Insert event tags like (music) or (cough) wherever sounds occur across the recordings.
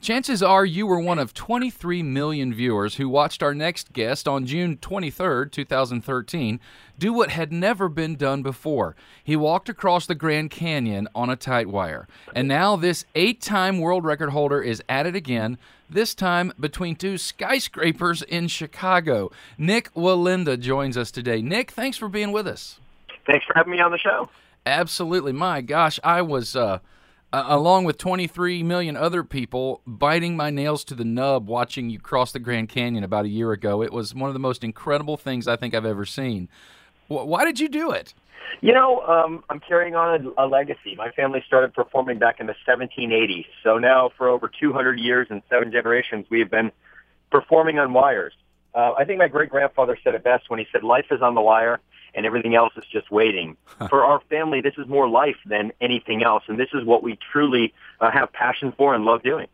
Chances are you were one of 23 million viewers who watched our next guest on June 23rd, 2013, do what had never been done before. He walked across the Grand Canyon on a tight wire. And now this eight time world record holder is at it again, this time between two skyscrapers in Chicago. Nik Wallenda joins us today. Nik, thanks for being with us. Thanks for having me on the show. Absolutely. My gosh, I was. Uh, uh, along with 23 million other people, biting my nails to the nub watching you cross the Grand Canyon about a year ago. It was one of the most incredible things I think I've ever seen. W- why did you do it? You know, um, I'm carrying on a, a legacy. My family started performing back in the 1780s. So now, for over 200 years and seven generations, we have been performing on wires. Uh, I think my great grandfather said it best when he said, "Life is on the wire." And everything else is just waiting. for our family, this is more life than anything else, and this is what we truly uh, have passion for and love doing.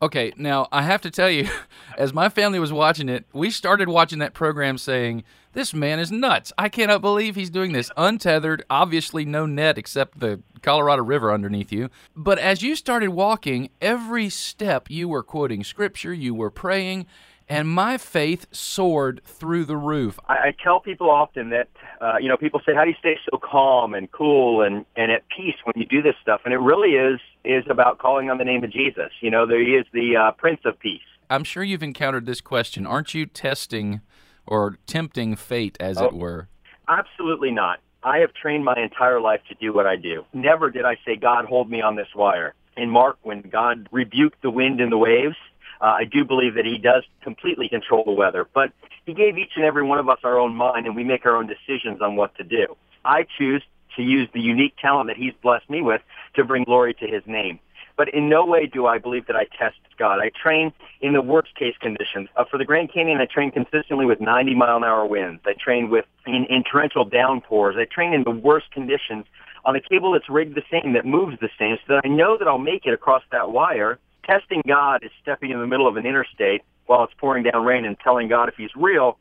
Okay, now I have to tell you, (laughs) as my family was watching it, we started watching that program saying, This man is nuts. I cannot believe he's doing this. Untethered, obviously no net except the Colorado River underneath you. But as you started walking, every step you were quoting scripture, you were praying, and my faith soared through the roof. I, I tell people often that, uh, you know, people say, "How do you stay so calm and cool and and at peace when you do this stuff?" And it really is is about calling on the name of Jesus. You know, there he is, the uh, Prince of Peace. I'm sure you've encountered this question. Aren't you testing or tempting fate, as oh, it were? Absolutely not. I have trained my entire life to do what I do. Never did I say, "God, hold me on this wire." In Mark, when God rebuked the wind and the waves, uh, I do believe that he does completely control the weather, but he gave each and every one of us our own mind and we make our own decisions on what to do. I choose to use the unique talent that he's blessed me with to bring glory to his name. But in no way do I believe that I test God. I train in the worst case conditions. Uh, for the Grand Canyon, I train consistently with 90 mile an hour winds. I train with in, in torrential downpours. I train in the worst conditions on a cable that's rigged the same, that moves the same, so that I know that I'll make it across that wire testing God is stepping in the middle of an interstate while it's pouring down rain and telling God if he's real,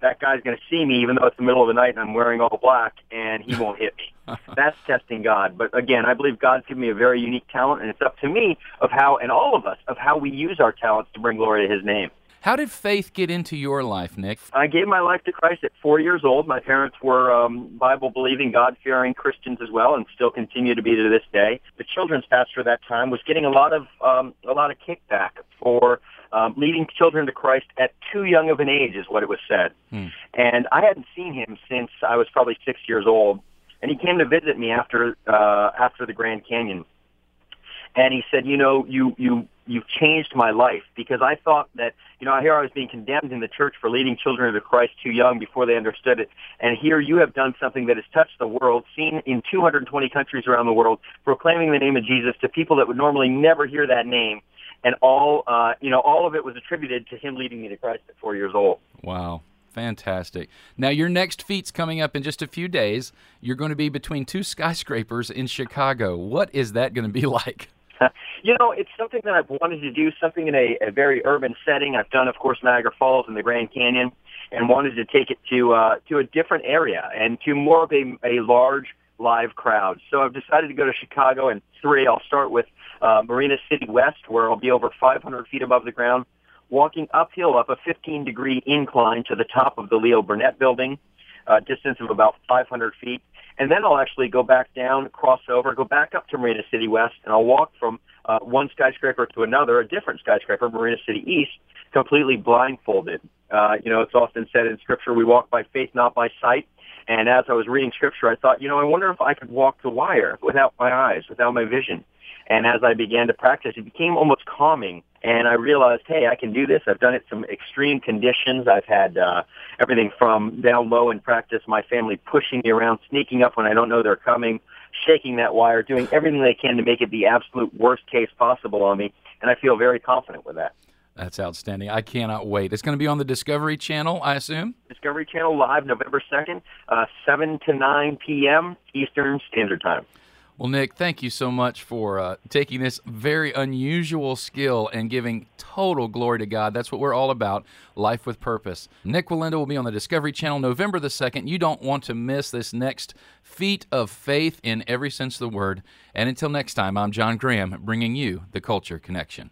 that guy's going to see me even though it's the middle of the night and I'm wearing all black and he won't hit me. (laughs) That's testing God. But again, I believe God's given me a very unique talent and it's up to me of how, and all of us, of how we use our talents to bring glory to his name. How did faith get into your life, Nik? I gave my life to Christ at four years old. My parents were um, Bible believing, God fearing Christians as well, and still continue to be to this day. The children's pastor at that time was getting a lot of um, a lot of kickback for um, leading children to Christ at too young of an age, is what it was said. Hmm. And I hadn't seen him since I was probably six years old, and he came to visit me after uh, after the Grand Canyon and he said, you know, you you you've changed my life because I thought that you know here I was being condemned in the church for leading children to Christ too young before they understood it, and here you have done something that has touched the world, seen in 220 countries around the world, proclaiming the name of Jesus to people that would normally never hear that name, and all uh, you know all of it was attributed to him leading me to Christ at four years old. Wow. Fantastic. Now, your next feat's coming up in just a few days. You're going to be between two skyscrapers in Chicago. What is that going to be (laughs) like? (laughs) you know, it's something that I've wanted to do, something in a, a very urban setting. I've done, of course, Niagara Falls and the Grand Canyon, and wanted to take it to uh, to a different area and to more of a, a large live crowd. So I've decided to go to Chicago and three. I'll start with uh, Marina City West, where I'll be over 500 feet above the ground, walking uphill up a 15 degree incline to the top of the Leo Burnett building, a distance of about 500 feet. And then I'll actually go back down, cross over, go back up to Marina City West, and I'll walk from uh, one skyscraper to another, a different skyscraper, Marina City East, completely blindfolded. Uh, you know, it's often said in Scripture, we walk by faith, not by sight. And as I was reading Scripture, I thought, you know, I wonder if I could walk the wire without my eyes, without my vision. And as I began to practice, it became almost calming. And I realized, hey, I can do this. I've done it some extreme conditions. I've had uh, everything from down low in practice, my family pushing me around, sneaking up when I don't know they're coming, shaking that wire, doing everything they can to make it the absolute worst case possible on me. And I feel very confident with that. That's outstanding. I cannot wait. It's going to be on the Discovery Channel, I assume? Discovery Channel live November 2nd, uh, 7 to 9 p.m. Eastern Standard Time. Well, Nik, thank you so much for uh, taking this very unusual skill and giving total glory to God. That's what we're all about life with purpose. Nik Wallenda will be on the Discovery Channel November the 2nd. You don't want to miss this next feat of faith in every sense of the word. And until next time, I'm John Graham, bringing you the Culture Connection.